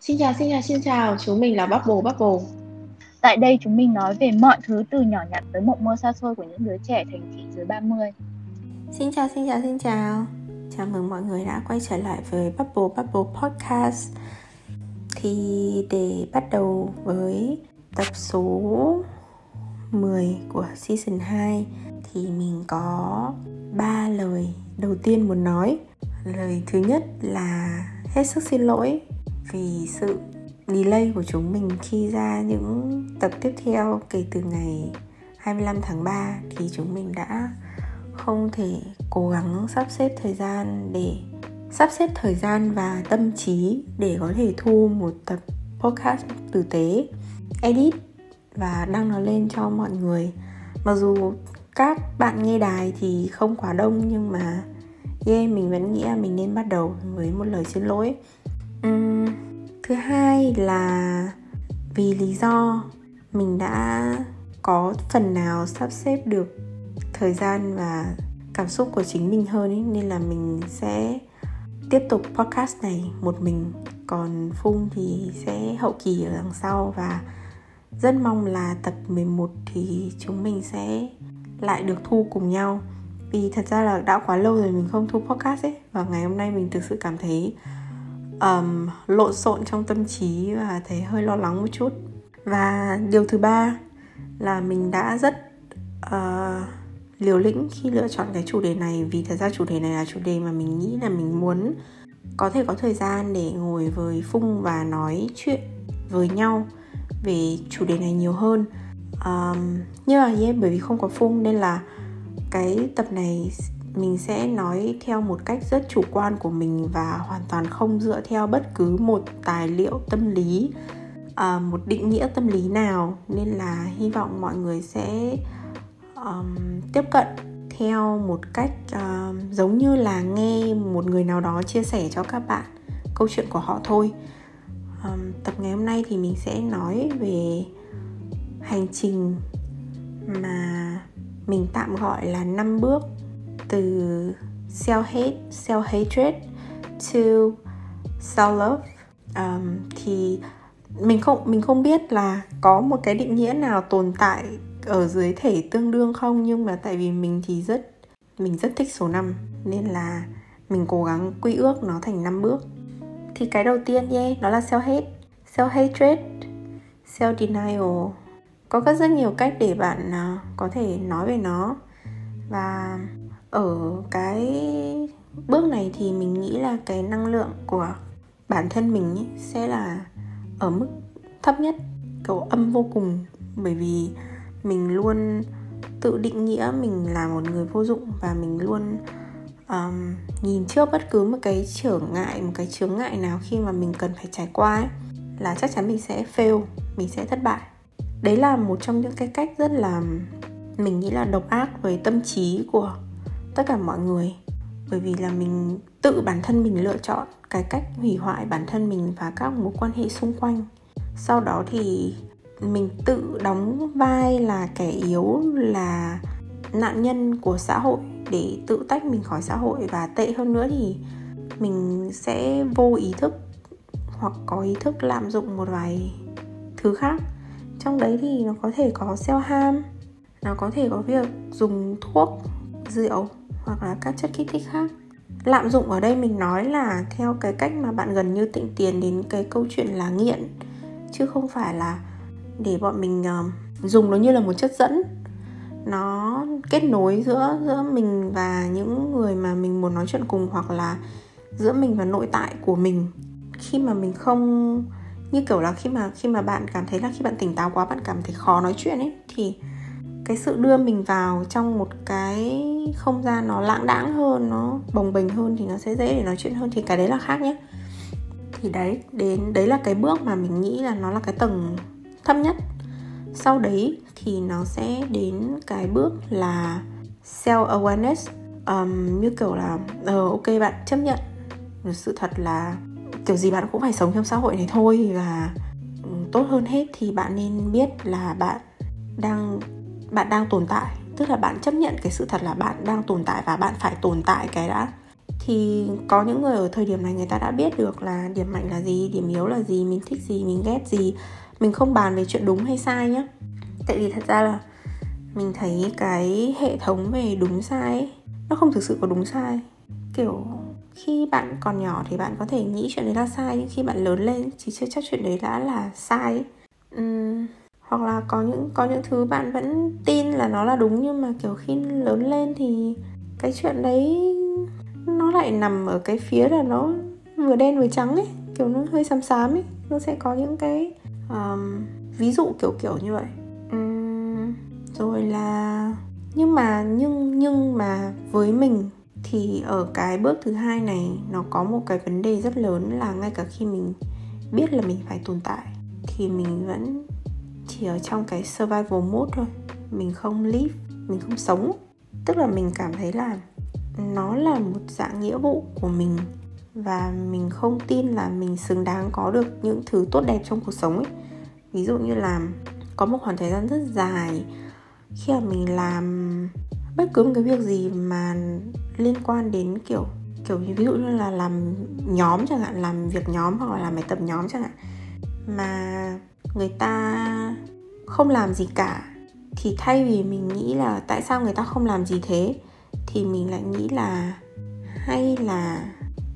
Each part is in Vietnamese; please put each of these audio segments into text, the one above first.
Xin chào, xin chào, xin chào, chúng mình là Bubble Bubble. Tại đây chúng mình nói về mọi thứ từ nhỏ nhặt tới mộng mơ xa xôi của những đứa trẻ thành thị dưới 30. Xin chào, xin chào, xin chào. Chào mừng mọi người đã quay trở lại với Bubble Bubble Podcast. Thì để bắt đầu với tập số 10 của season 2 thì mình có ba lời đầu tiên muốn nói. Lời thứ nhất là hết sức xin lỗi vì sự delay của chúng mình khi ra những tập tiếp theo kể từ ngày 25 tháng 3 thì chúng mình đã không thể cố gắng sắp xếp thời gian để sắp xếp thời gian và tâm trí để có thể thu một tập podcast tử tế edit và đăng nó lên cho mọi người. Mặc dù các bạn nghe đài thì không quá đông nhưng mà yeah, mình vẫn nghĩ là mình nên bắt đầu với một lời xin lỗi uhm, thứ hai là vì lý do mình đã có phần nào sắp xếp được thời gian và cảm xúc của chính mình hơn ấy, nên là mình sẽ tiếp tục podcast này một mình. Còn Phung thì sẽ hậu kỳ ở đằng sau và rất mong là tập 11 thì chúng mình sẽ lại được thu cùng nhau. Vì thật ra là đã quá lâu rồi mình không thu podcast ấy và ngày hôm nay mình thực sự cảm thấy um, lộn xộn trong tâm trí và thấy hơi lo lắng một chút. Và điều thứ ba là mình đã rất uh, liều lĩnh khi lựa chọn cái chủ đề này vì thật ra chủ đề này là chủ đề mà mình nghĩ là mình muốn có thể có thời gian để ngồi với phung và nói chuyện với nhau về chủ đề này nhiều hơn. Um, nhưng mà yeah, bởi vì không có phung nên là cái tập này mình sẽ nói theo một cách rất chủ quan của mình và hoàn toàn không dựa theo bất cứ một tài liệu tâm lý à, một định nghĩa tâm lý nào. Nên là hy vọng mọi người sẽ um, tiếp cận theo một cách uh, giống như là nghe một người nào đó chia sẻ cho các bạn câu chuyện của họ thôi. Um, tập ngày hôm nay thì mình sẽ nói về hành trình mà mình tạm gọi là năm bước từ self hate self hatred to self love. Um, thì mình không mình không biết là có một cái định nghĩa nào tồn tại ở dưới thể tương đương không nhưng mà tại vì mình thì rất mình rất thích số 5 nên là mình cố gắng quy ước nó thành 5 bước. Thì cái đầu tiên yeah, đó là self hate self hatred self denial. Có rất rất nhiều cách để bạn uh, có thể nói về nó. Và ở cái bước này thì mình nghĩ là cái năng lượng của bản thân mình ý, sẽ là ở mức thấp nhất kiểu âm vô cùng. Bởi vì mình luôn tự định nghĩa mình là một người vô dụng và mình luôn um, nhìn trước bất cứ một cái trở ngại một cái chướng ngại nào khi mà mình cần phải trải qua ấy, là chắc chắn mình sẽ fail mình sẽ thất bại. Đấy là một trong những cái cách rất là mình nghĩ là độc ác với tâm trí của tất cả mọi người. Bởi vì là mình tự bản thân mình lựa chọn cái cách hủy hoại bản thân mình và các mối quan hệ xung quanh. Sau đó thì mình tự đóng vai là kẻ yếu, là nạn nhân của xã hội để tự tách mình khỏi xã hội. Và tệ hơn nữa thì mình sẽ vô ý thức hoặc có ý thức lạm dụng một vài thứ khác. Trong đấy thì nó có thể có self harm nó có thể có việc dùng thuốc, rượu hoặc là các chất kích thích khác. Lạm dụng ở đây mình nói là theo cái cách mà bạn gần như tịnh tiền đến cái câu chuyện là nghiện chứ không phải là để bọn mình uh, dùng nó như là một chất dẫn. Nó kết nối giữa giữa mình và những người mà mình muốn nói chuyện cùng hoặc là giữa mình và nội tại của mình. Khi mà mình không như kiểu là khi mà khi mà bạn cảm thấy là khi bạn tỉnh táo quá bạn cảm thấy khó nói chuyện ấy thì cái sự đưa mình vào trong một cái không gian nó lãng đãng hơn nó bồng bềnh hơn thì nó sẽ dễ để nói chuyện hơn thì cái đấy là khác nhé. Thì đấy đến đấy là cái bước mà mình nghĩ là nó là cái tầng thấp nhất. Sau đấy thì nó sẽ đến cái bước là self awareness um, như kiểu là uh, ok bạn chấp nhận. Sự thật là kiểu gì bạn cũng phải sống trong xã hội này thôi và ừ, tốt hơn hết thì bạn nên biết là bạn đang bạn đang tồn tại tức là bạn chấp nhận cái sự thật là bạn đang tồn tại và bạn phải tồn tại cái đã. Thì có những người ở thời điểm này người ta đã biết được là điểm mạnh là gì điểm yếu là gì mình thích gì mình ghét gì mình không bàn về chuyện đúng hay sai nhé tại vì thật ra là mình thấy cái hệ thống về đúng sai ấy, nó không thực sự có đúng sai. Kiểu khi bạn còn nhỏ thì bạn có thể nghĩ chuyện đấy là sai nhưng khi bạn lớn lên thì chưa chắc chuyện đấy đã là sai ấy. Uhm, hoặc là có những có những thứ bạn vẫn tin là nó là đúng nhưng mà kiểu khi lớn lên thì cái chuyện đấy nó lại nằm ở cái phía là nó vừa đen vừa trắng ấy kiểu nó hơi xám xám ấy. Nó sẽ có những cái um, ví dụ kiểu kiểu như vậy. Um, rồi là nhưng mà nhưng nhưng mà với mình thì ở cái bước thứ hai này nó có một cái vấn đề rất lớn là ngay cả khi mình biết là mình phải tồn tại thì mình vẫn chỉ ở trong cái survival mode thôi. Mình không live, mình không sống. Tức là mình cảm thấy là nó là một dạng nghĩa vụ của mình và mình không tin là mình xứng đáng có được những thứ tốt đẹp trong cuộc sống ấy. Ví dụ như là có một khoảng thời gian rất dài khi mà mình làm bất cứ một cái việc gì mà liên quan đến kiểu kiểu như ví dụ như là làm nhóm chẳng hạn, làm việc nhóm hoặc là làm bài tập nhóm chẳng hạn. Mà người ta không làm gì cả thì thay vì mình nghĩ là tại sao người ta không làm gì thế thì mình lại nghĩ là hay là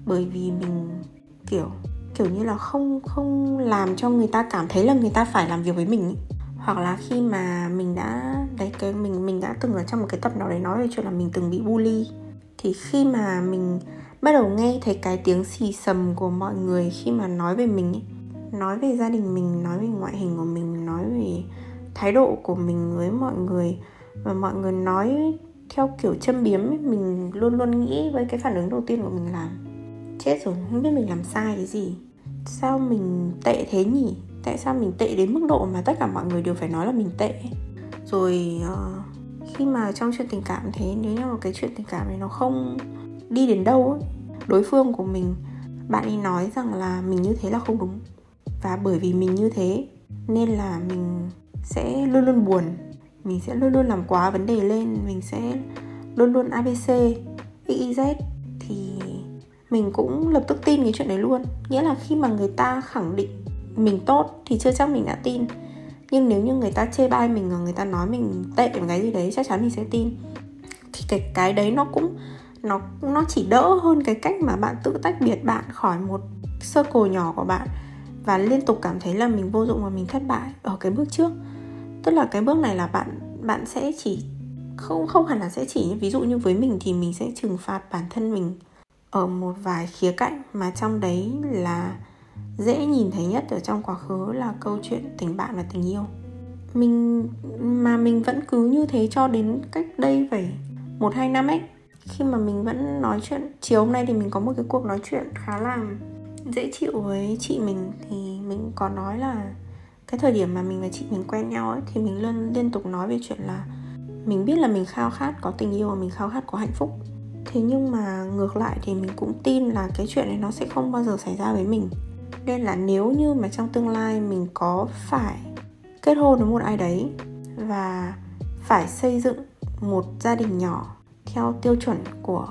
bởi vì mình kiểu kiểu như là không không làm cho người ta cảm thấy là người ta phải làm việc với mình ấy. hoặc là khi mà mình đã đấy cái mình mình đã từng ở trong một cái tập nào đấy nói về chuyện là mình từng bị bully thì khi mà mình bắt đầu nghe thấy cái tiếng xì sầm của mọi người khi mà nói về mình ấy, nói về gia đình mình nói về ngoại hình của mình nói về thái độ của mình với mọi người. Và mọi người nói theo kiểu châm biếm ấy, mình luôn luôn nghĩ với cái phản ứng đầu tiên của mình là chết rồi không biết mình làm sai cái gì. Sao mình tệ thế nhỉ? Tại sao mình tệ đến mức độ mà tất cả mọi người đều phải nói là mình tệ? Rồi uh, khi mà trong chuyện tình cảm thế nếu như mà cái chuyện tình cảm này nó không đi đến đâu ấy, đối phương của mình bạn ấy nói rằng là mình như thế là không đúng và bởi vì mình như thế, nên là mình sẽ luôn luôn buồn. Mình sẽ luôn luôn làm quá vấn đề lên. Mình sẽ luôn luôn abc xyz thì mình cũng lập tức tin cái chuyện đấy luôn. Nghĩa là khi mà người ta khẳng định mình tốt thì chưa chắc mình đã tin. Nhưng nếu như người ta chê bai mình và người ta nói mình tệ một cái gì đấy, chắc chắn mình sẽ tin. Thì cái cái đấy nó cũng, nó nó chỉ đỡ hơn cái cách mà bạn tự tách biệt bạn khỏi một circle nhỏ của bạn và liên tục cảm thấy là mình vô dụng và mình thất bại ở cái bước trước. Tức là cái bước này là bạn bạn sẽ chỉ, không không hẳn là sẽ chỉ ví dụ như với mình thì mình sẽ trừng phạt bản thân mình ở một vài khía cạnh mà trong đấy là dễ nhìn thấy nhất ở trong quá khứ là câu chuyện tình bạn và tình yêu. Mình, mà mình vẫn cứ như thế cho đến cách đây phải một, hai năm ấy, khi mà mình vẫn nói chuyện, chiều hôm nay thì mình có một cái cuộc nói chuyện khá là dễ chịu với chị mình thì mình có nói là cái thời điểm mà mình và chị mình quen nhau ấy, thì mình luôn liên tục nói về chuyện là mình biết là mình khao khát có tình yêu và mình khao khát có hạnh phúc. Thế nhưng mà ngược lại thì mình cũng tin là cái chuyện này nó sẽ không bao giờ xảy ra với mình. Nên là nếu như mà trong tương lai mình có phải kết hôn với một ai đấy và phải xây dựng một gia đình nhỏ theo tiêu chuẩn của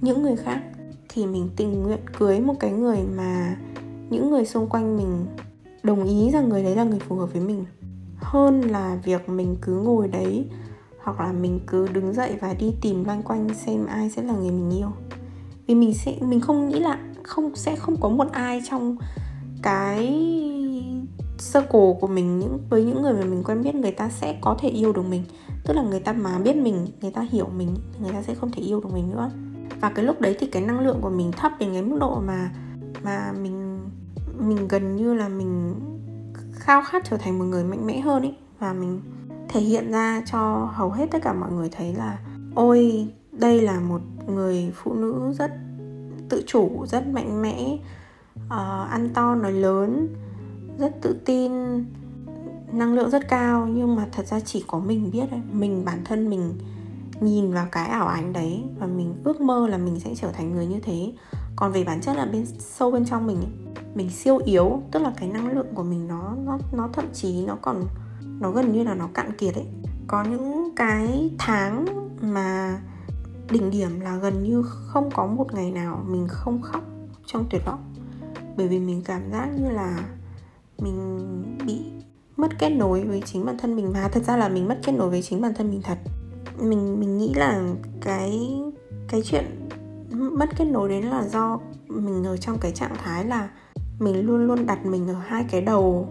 những người khác thì mình tình nguyện cưới một cái người mà những người xung quanh mình đồng ý rằng người đấy là người phù hợp với mình. Hơn là việc mình cứ ngồi đấy, hoặc là mình cứ đứng dậy và đi tìm loanh quanh xem ai sẽ là người mình yêu. Vì mình sẽ, mình không nghĩ là không, sẽ không có một ai trong cái circle của mình, những, với những người mà mình quen biết, người ta sẽ có thể yêu được mình. Tức là người ta mà biết mình, người ta hiểu mình, người ta sẽ không thể yêu được mình nữa và cái lúc đấy thì cái năng lượng của mình thấp đến cái mức độ mà mà mình mình gần như là mình khao khát trở thành một người mạnh mẽ hơn ấy. Và mình thể hiện ra cho hầu hết tất cả mọi người thấy là ôi đây là một người phụ nữ rất tự chủ rất mạnh mẽ uh, ăn to nói lớn rất tự tin năng lượng rất cao. Nhưng mà thật ra chỉ có mình biết đấy mình bản thân mình nhìn vào cái ảo ảnh đấy và mình ước mơ là mình sẽ trở thành người như thế. Còn về bản chất là bên sâu bên trong mình ấy, mình siêu yếu tức là cái năng lượng của mình nó nó nó thậm chí nó còn nó gần như là nó cạn kiệt ấy. Có những cái tháng mà đỉnh điểm là gần như không có một ngày nào mình không khóc trong tuyệt vọng. Bởi vì mình cảm giác như là mình bị mất kết nối với chính bản thân mình. Mà thật ra là mình mất kết nối với chính bản thân mình thật mình mình nghĩ là cái cái chuyện mất kết nối đến là do mình ở trong cái trạng thái là mình luôn luôn đặt mình ở hai cái đầu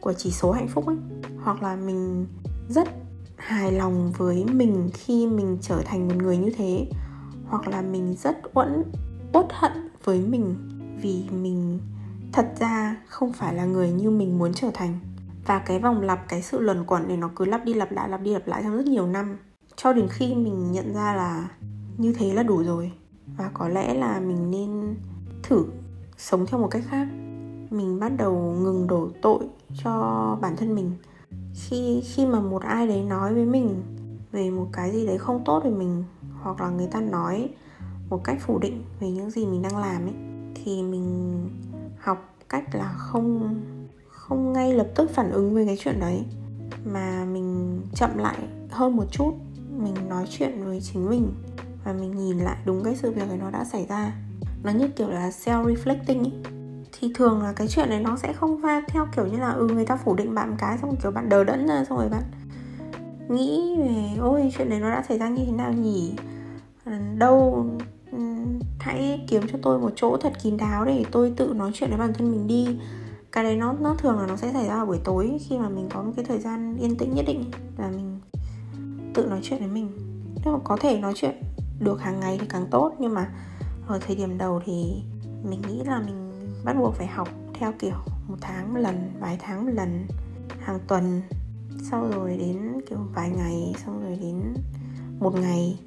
của chỉ số hạnh phúc ấy. Hoặc là mình rất hài lòng với mình khi mình trở thành một người như thế. Hoặc là mình rất uẫn, uất hận với mình vì mình thật ra không phải là người như mình muốn trở thành. Và cái vòng lặp, cái sự luẩn quẩn này nó cứ lặp đi lặp lại, lặp đi lặp lại trong rất nhiều năm cho đến khi mình nhận ra là như thế là đủ rồi, và có lẽ là mình nên thử sống theo một cách khác. Mình bắt đầu ngừng đổ tội cho bản thân mình. Khi khi mà một ai đấy nói với mình về một cái gì đấy không tốt về mình, hoặc là người ta nói một cách phủ định về những gì mình đang làm ấy, thì mình học cách là không không ngay lập tức phản ứng với cái chuyện đấy, mà mình chậm lại hơn một chút mình nói chuyện với chính mình và mình nhìn lại đúng cái sự việc ấy nó đã xảy ra. Nó như kiểu là self reflecting ấy thì thường là cái chuyện này nó sẽ không va theo kiểu như là ừ người ta phủ định bạn cái xong kiểu bạn đờ đẫn ra xong rồi bạn nghĩ về, ôi, chuyện này nó đã xảy ra như thế nào nhỉ? Ừ, đâu ừ, hãy kiếm cho tôi một chỗ thật kín đáo để tôi tự nói chuyện với bản thân mình đi. Cái đấy nó nó thường là nó sẽ xảy ra vào buổi tối khi mà mình có một cái thời gian yên tĩnh nhất định và mình tự nói chuyện với mình. Nếu mà có thể nói chuyện được hàng ngày thì càng tốt, nhưng mà ở thời điểm đầu thì mình nghĩ là mình bắt buộc phải học theo kiểu một tháng một lần, vài tháng một lần, hàng tuần sau rồi đến kiểu vài ngày, xong rồi đến một ngày.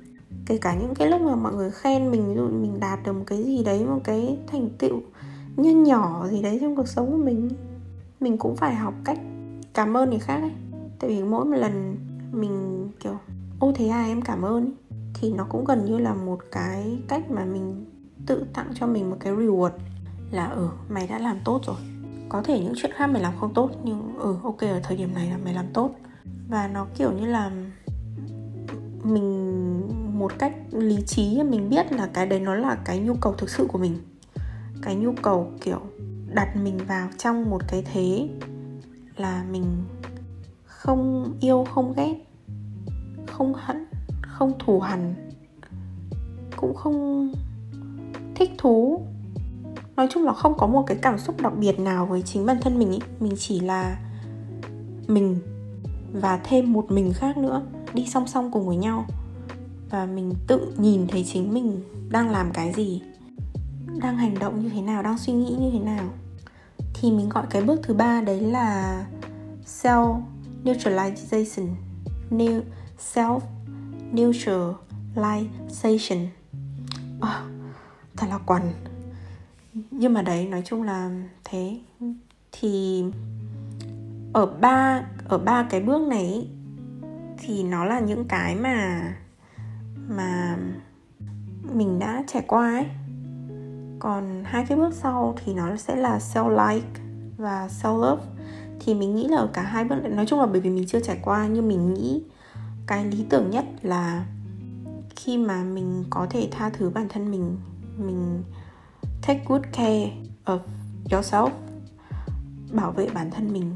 Kể cả những cái lúc mà mọi người khen mình, ví dụ mình đạt được một cái gì đấy, một cái thành tựu như nhỏ gì đấy trong cuộc sống của mình mình cũng phải học cách cảm ơn người khác ấy. Tại vì mỗi một lần mình kiểu, ô, thế à em cảm ơn thì nó cũng gần như là một cái cách mà mình tự tặng cho mình một cái reward là ừ mày đã làm tốt rồi. Có thể những chuyện khác mày làm không tốt, nhưng ừ ok, ở thời điểm này là mày làm tốt. Và nó kiểu như là mình, một cách lý trí, mình biết là cái đấy nó là cái nhu cầu thực sự của mình. Cái nhu cầu, kiểu, đặt mình vào trong một cái thế là mình không yêu, không ghét không hận, không thù hằn, cũng không thích thú. Nói chung là không có một cái cảm xúc đặc biệt nào với chính bản thân mình ý. Mình chỉ là mình và thêm một mình khác nữa, đi song song cùng với nhau. Và mình tự nhìn thấy chính mình đang làm cái gì, đang hành động như thế nào, đang suy nghĩ như thế nào. Thì mình gọi cái bước thứ ba đấy là self neutralization new self neutralization à, thật là quần nhưng mà đấy nói chung là thế. Thì ở ba ở ba cái bước này thì nó là những cái mà mà mình đã trải qua ấy. Còn hai cái bước sau thì nó sẽ là self like và self love thì mình nghĩ là cả hai bước nói chung là bởi vì mình chưa trải qua nhưng mình nghĩ cái lý tưởng nhất là khi mà mình có thể tha thứ bản thân mình mình take good care of yourself, bảo vệ bản thân mình,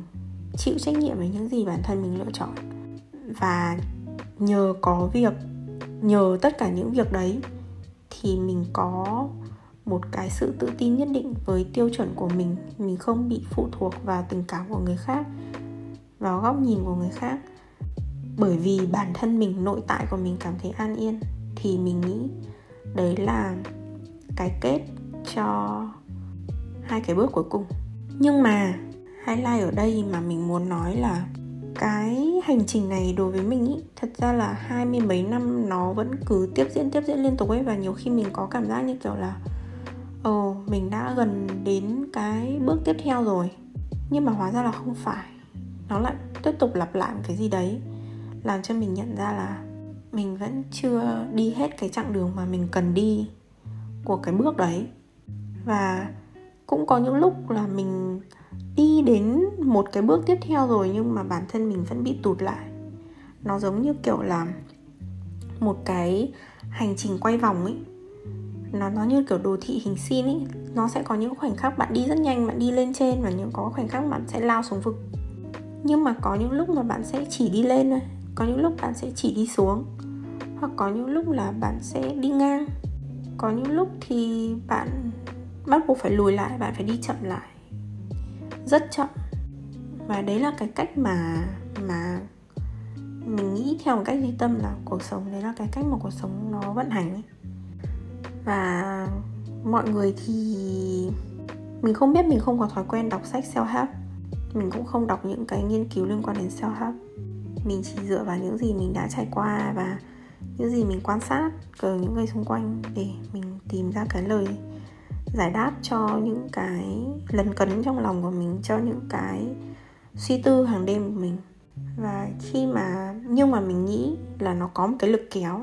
chịu trách nhiệm với những gì bản thân mình lựa chọn. Và nhờ có việc, nhờ tất cả những việc đấy thì mình có một cái sự tự tin nhất định với tiêu chuẩn của mình. Mình không bị phụ thuộc vào tình cảm của người khác, vào góc nhìn của người khác bởi vì bản thân mình nội tại của mình cảm thấy an yên thì mình nghĩ đấy là cái kết cho hai cái bước cuối cùng. Nhưng mà highlight ở đây mà mình muốn nói là cái hành trình này đối với mình ý, thật ra là hai mươi mấy năm nó vẫn cứ tiếp diễn tiếp diễn liên tục ấy. Và nhiều khi mình có cảm giác như kiểu là ồ oh, mình đã gần đến cái bước tiếp theo rồi. Nhưng mà hóa ra là không phải. Nó lại tiếp tục lặp lại một cái gì đấy làm cho mình nhận ra là mình vẫn chưa đi hết cái chặng đường mà mình cần đi của cái bước đấy. Và cũng có những lúc là mình đi đến một cái bước tiếp theo rồi nhưng mà bản thân mình vẫn bị tụt lại. Nó giống như kiểu là một cái hành trình quay vòng ấy. Nó nó như kiểu đồ thị hình sin ấy. Nó sẽ có những khoảnh khắc bạn đi rất nhanh, bạn đi lên trên và những có khoảnh khắc bạn sẽ lao xuống vực. Nhưng mà có những lúc mà bạn sẽ chỉ đi lên thôi có những lúc bạn sẽ chỉ đi xuống, hoặc có những lúc là bạn sẽ đi ngang. Có những lúc thì bạn bắt buộc phải lùi lại, bạn phải đi chậm lại. Rất chậm. Và đấy là cái cách mà mà mình nghĩ theo một cách duy tâm là cuộc sống, đấy là cái cách mà cuộc sống nó vận hành ấy. và mọi người thì mình không biết, mình không có thói quen đọc sách self help mình cũng không đọc những cái nghiên cứu liên quan đến self help mình chỉ dựa vào những gì mình đã trải qua và những gì mình quan sát từ những người xung quanh để mình tìm ra cái lời giải đáp cho những cái lấn cấn trong lòng của mình, cho những cái suy tư hàng đêm của mình. Và khi mà, nhưng mà mình nghĩ là nó có một cái lực kéo,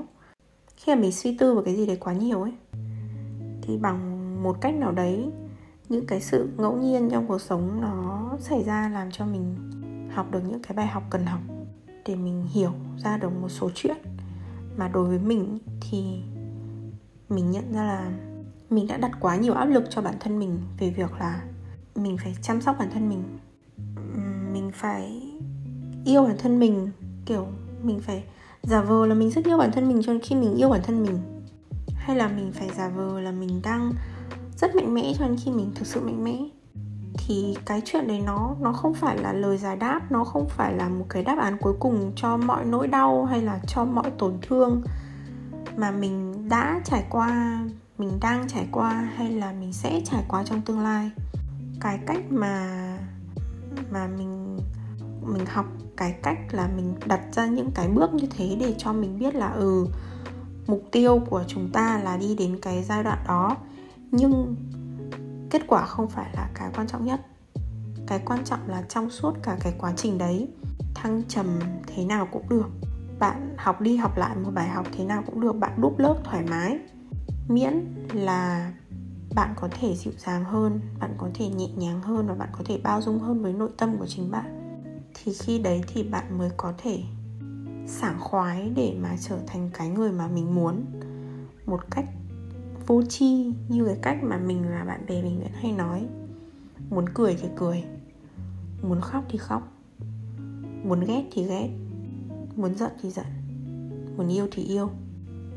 khi mà mình suy tư vào cái gì đấy quá nhiều ấy, thì bằng một cách nào đấy, những cái sự ngẫu nhiên trong cuộc sống nó xảy ra làm cho mình học được những cái bài học cần học để mình hiểu ra được một số chuyện. Mà đối với mình thì mình nhận ra là mình đã đặt quá nhiều áp lực cho bản thân mình về việc là mình phải chăm sóc bản thân mình. Mình phải yêu bản thân mình, kiểu mình phải giả vờ là mình rất yêu bản thân mình cho nên khi mình yêu bản thân mình. Hay là mình phải giả vờ là mình đang rất mạnh mẽ cho đến khi mình thực sự mạnh mẽ thì cái chuyện đấy nó nó không phải là lời giải đáp, nó không phải là một cái đáp án cuối cùng cho mọi nỗi đau hay là cho mọi tổn thương mà mình đã trải qua, mình đang trải qua hay là mình sẽ trải qua trong tương lai. Cái cách mà mà mình mình học, cái cách là mình đặt ra những cái bước như thế để cho mình biết là ừ mục tiêu của chúng ta là đi đến cái giai đoạn đó. Nhưng kết quả không phải là cái quan trọng nhất. Cái quan trọng là trong suốt cả cái quá trình đấy, thăng trầm thế nào cũng được. Bạn học đi học lại một bài học thế nào cũng được, bạn đúp lớp thoải mái. Miễn là bạn có thể dịu dàng hơn, bạn có thể nhẹ nhàng hơn và bạn có thể bao dung hơn với nội tâm của chính bạn. Thì khi đấy thì bạn mới có thể sảng khoái để mà trở thành cái người mà mình muốn. Một cách vô tri, như cái cách mà mình và bạn bè mình vẫn hay nói. Muốn cười thì cười, muốn khóc thì khóc, muốn ghét thì ghét, muốn giận thì giận, muốn yêu thì yêu.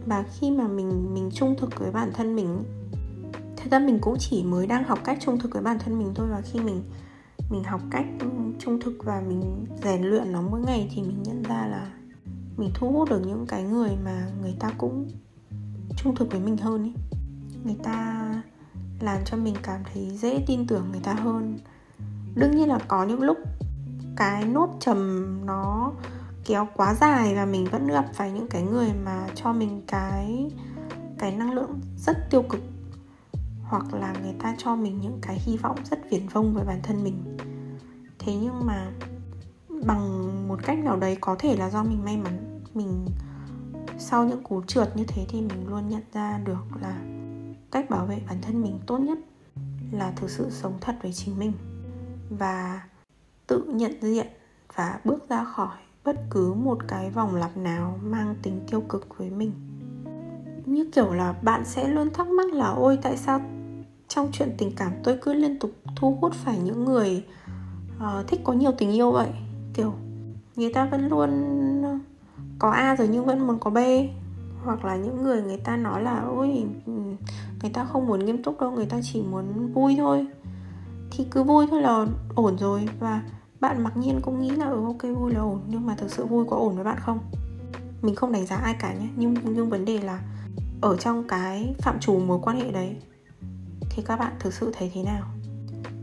Và khi mà mình mình trung thực với bản thân mình thật ra mình cũng chỉ mới đang học cách trung thực với bản thân mình thôi, và khi mình mình học cách trung thực và mình rèn luyện nó mỗi ngày thì mình nhận ra là mình thu hút được những cái người mà người ta cũng trung thực với mình hơn ấy người ta làm cho mình cảm thấy dễ tin tưởng người ta hơn. Đương nhiên là có những lúc cái nốt trầm nó kéo quá dài và mình vẫn gặp phải những cái người mà cho mình cái cái năng lượng rất tiêu cực, hoặc là người ta cho mình những cái hy vọng rất viển vông về bản thân mình. Thế nhưng mà bằng một cách nào đấy có thể là do mình may mắn, mình sau những cú trượt như thế thì mình luôn nhận ra được là cách bảo vệ bản thân mình tốt nhất là thực sự sống thật với chính mình và tự nhận diện và bước ra khỏi bất cứ một cái vòng lặp nào mang tính tiêu cực với mình. Như kiểu là bạn sẽ luôn thắc mắc là ôi tại sao trong chuyện tình cảm tôi cứ liên tục thu hút phải những người uh, thích có nhiều tình yêu vậy? Kiểu người ta vẫn luôn có a rồi nhưng vẫn muốn có b hoặc là những người người ta nói là, ôi ừ, người ta không muốn nghiêm túc đâu, người ta chỉ muốn vui thôi. Thì cứ vui thôi là ổn rồi. Và bạn mặc nhiên cũng nghĩ là ừ ok, vui là ổn, nhưng mà thực sự vui có ổn với bạn không? Mình không đánh giá ai cả nhé, nhưng nhưng vấn đề là ở trong cái phạm trù mối quan hệ đấy thì các bạn thực sự thấy thế nào?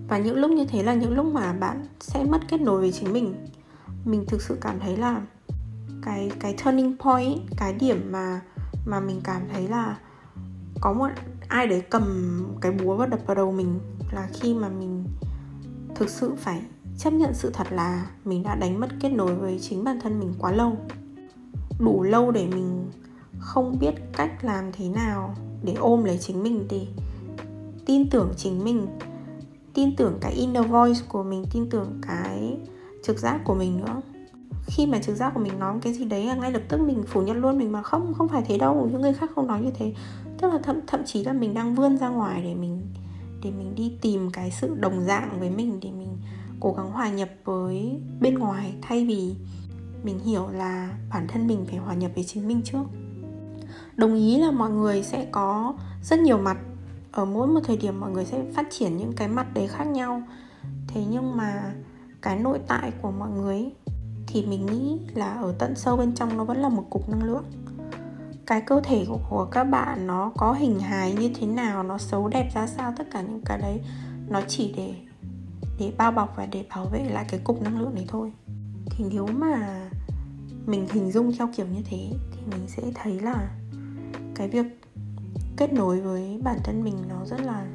Và những lúc như thế là những lúc mà bạn sẽ mất kết nối với chính mình. Mình thực sự cảm thấy là cái cái turning point, cái điểm mà mà mình cảm thấy là có một, ai đấy cầm cái búa và đập vào đầu mình là khi mà mình thực sự phải chấp nhận sự thật là mình đã đánh mất kết nối với chính bản thân mình quá lâu. Đủ lâu để mình không biết cách làm thế nào để ôm lấy chính mình, để tin tưởng chính mình, tin tưởng cái inner voice của mình, tin tưởng cái trực giác của mình nữa khi mà trực giác của mình nói cái gì đấy là ngay lập tức mình phủ nhận luôn mình mà không không phải thế đâu. Những người khác không nói như thế. Tức là thậm thậm chí là mình đang vươn ra ngoài để mình để mình đi tìm cái sự đồng dạng với mình, để mình cố gắng hòa nhập với bên ngoài thay vì mình hiểu là bản thân mình phải hòa nhập với chính mình trước. Đồng ý là mọi người sẽ có rất nhiều mặt. Ở mỗi một thời điểm mọi người sẽ phát triển những cái mặt đấy khác nhau. Thế nhưng mà cái nội tại của mọi người thì mình nghĩ là ở tận sâu bên trong nó vẫn là một cục năng lượng. Cái cơ thể của, của các bạn nó có hình hài như thế nào nó xấu đẹp ra sao tất cả những cái đấy nó chỉ để để bao bọc và để bảo vệ lại cái cục năng lượng này thôi. Thì nếu mà mình hình dung theo kiểu như thế thì mình sẽ thấy là cái việc kết nối với bản thân mình nó rất là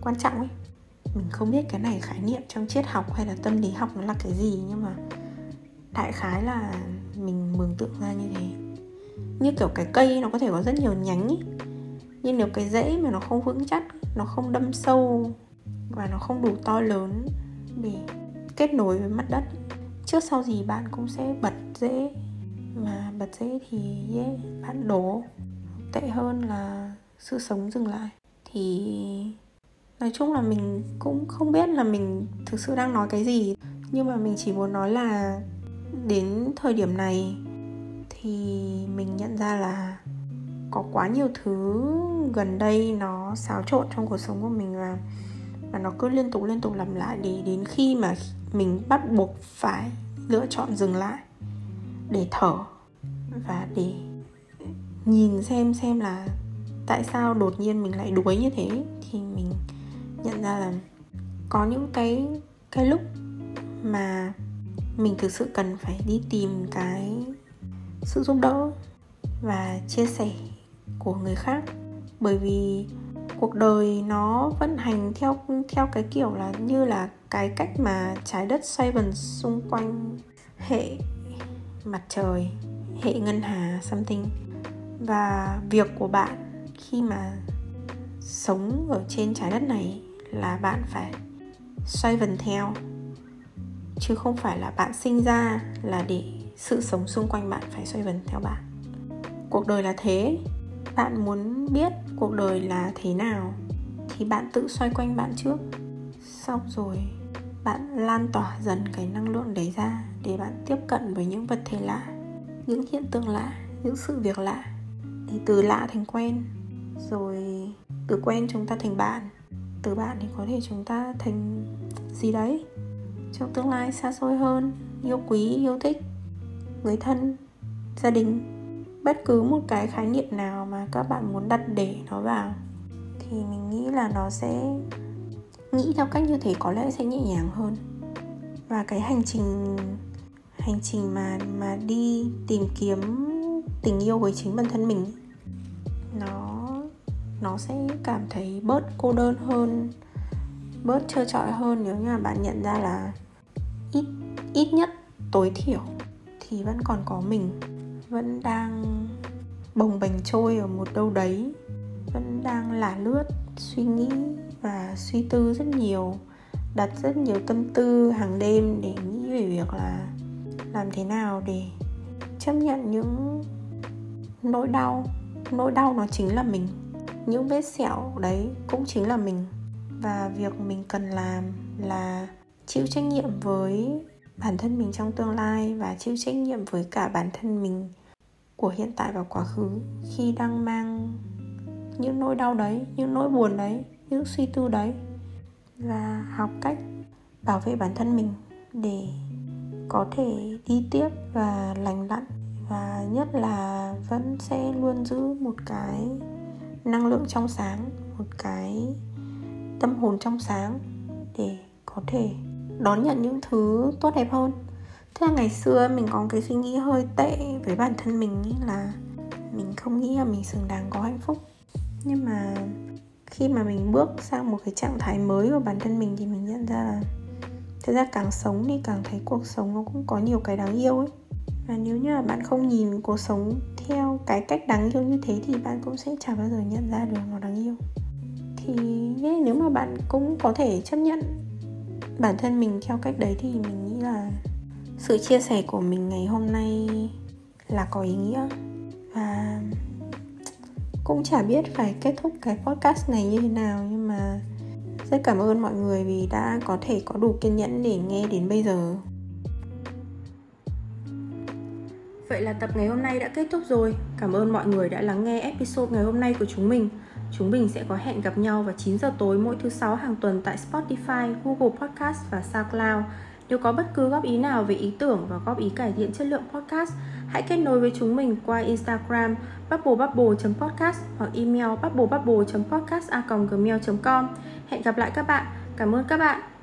quan trọng ấy. Mình không biết cái này khái niệm trong triết học hay là tâm lý học nó là cái gì nhưng mà đại khái là mình mường tượng ra như thế. Như kiểu cái cây nó có thể có rất nhiều nhánh ý. nhưng nếu cái rễ mà nó không vững chắc nó không đâm sâu và nó không đủ to lớn để kết nối với mặt đất trước sau gì bạn cũng sẽ bật rễ. Mà bật rễ thì yeah, bạn đổ. Tệ hơn là sự sống dừng lại. Thì nói chung là mình cũng không biết là mình thực sự đang nói cái gì. Nhưng mà mình chỉ muốn nói là đến thời điểm này thì mình nhận ra là có quá nhiều thứ gần đây nó xáo trộn trong cuộc sống của mình và và nó cứ liên tục liên tục làm lại để đến khi mà mình bắt buộc phải lựa chọn dừng lại để thở và để nhìn xem xem là tại sao đột nhiên mình lại đuối như thế thì mình nhận ra là có những cái cái lúc mà mình thực sự cần phải đi tìm cái sự giúp đỡ và chia sẻ của người khác. Bởi vì cuộc đời nó vận hành theo theo cái kiểu là như là cái cách mà trái đất xoay vần xung quanh hệ mặt trời, hệ ngân hà, something. Và việc của bạn khi mà sống ở trên trái đất này là bạn phải xoay vần theo chứ không phải là bạn sinh ra là để sự sống xung quanh bạn phải xoay vần theo bạn. Cuộc đời là thế. Bạn muốn biết cuộc đời là thế nào thì bạn tự xoay quanh bạn trước. Xong rồi, bạn lan tỏa dần cái năng lượng đấy ra để bạn tiếp cận với những vật thể lạ, những hiện tượng lạ, những sự việc lạ. Để từ lạ thành quen, rồi từ quen chúng ta thành bạn. Từ bạn thì có thể chúng ta thành gì đấy trong tương lai xa xôi hơn, yêu quý, yêu thích, người thân, gia đình. Bất cứ một cái khái niệm nào mà các bạn muốn đặt để nó vào, thì mình nghĩ là nó sẽ nghĩ theo cách như thế có lẽ sẽ nhẹ nhàng hơn. Và cái hành trình hành trình mà mà đi tìm kiếm tình yêu với chính bản thân mình, nó nó sẽ cảm thấy bớt cô đơn hơn bớt trơ trọi hơn nếu như là bạn nhận ra là ít ít nhất tối thiểu thì vẫn còn có mình, vẫn đang bồng bềnh trôi ở một đâu đấy, vẫn đang lả lướt, suy nghĩ và suy tư rất nhiều, đặt rất nhiều tâm tư hàng đêm để nghĩ về việc là làm thế nào để chấp nhận những nỗi đau. Nỗi đau nó chính là mình, những vết sẹo đấy cũng chính là mình và việc mình cần làm là chịu trách nhiệm với bản thân mình trong tương lai và chịu trách nhiệm với cả bản thân mình của hiện tại và quá khứ khi đang mang những nỗi đau đấy, những nỗi buồn đấy, những suy tư đấy. Và học cách bảo vệ bản thân mình để có thể đi tiếp và lành lặn. Và nhất là vẫn sẽ luôn giữ một cái năng lượng trong sáng, một cái tâm hồn trong sáng để có thể đón nhận những thứ tốt đẹp hơn. Thế là ngày xưa mình có cái suy nghĩ hơi tệ với bản thân mình ý là mình không nghĩ là mình xứng đáng có hạnh phúc. Nhưng mà khi mà mình bước sang một cái trạng thái mới của bản thân mình thì mình nhận ra là thực ra càng sống thì càng thấy cuộc sống nó cũng có nhiều cái đáng yêu ấy. Và nếu như là bạn không nhìn cuộc sống theo cái cách đáng yêu như thế thì bạn cũng sẽ chẳng bao giờ nhận ra được nó đáng yêu thì nếu mà bạn cũng có thể chấp nhận bản thân mình theo cách đấy thì mình nghĩ là sự chia sẻ của mình ngày hôm nay là có ý nghĩa và cũng chả biết phải kết thúc cái podcast này như thế nào, nhưng mà rất cảm ơn mọi người vì đã có thể có đủ kiên nhẫn để nghe đến bây giờ Vậy là tập ngày hôm nay đã kết thúc rồi. Cảm ơn mọi người đã lắng nghe episode ngày hôm nay của chúng mình. Chúng mình sẽ có hẹn gặp nhau vào 9 giờ tối mỗi thứ sáu hàng tuần tại Spotify, Google Podcast và SoundCloud. Nếu có bất cứ góp ý nào về ý tưởng và góp ý cải thiện chất lượng podcast, hãy kết nối với chúng mình qua Instagram bubblebubble.podcast hoặc email bubblebubble.podcast.gmail.com Hẹn gặp lại các bạn. Cảm ơn các bạn.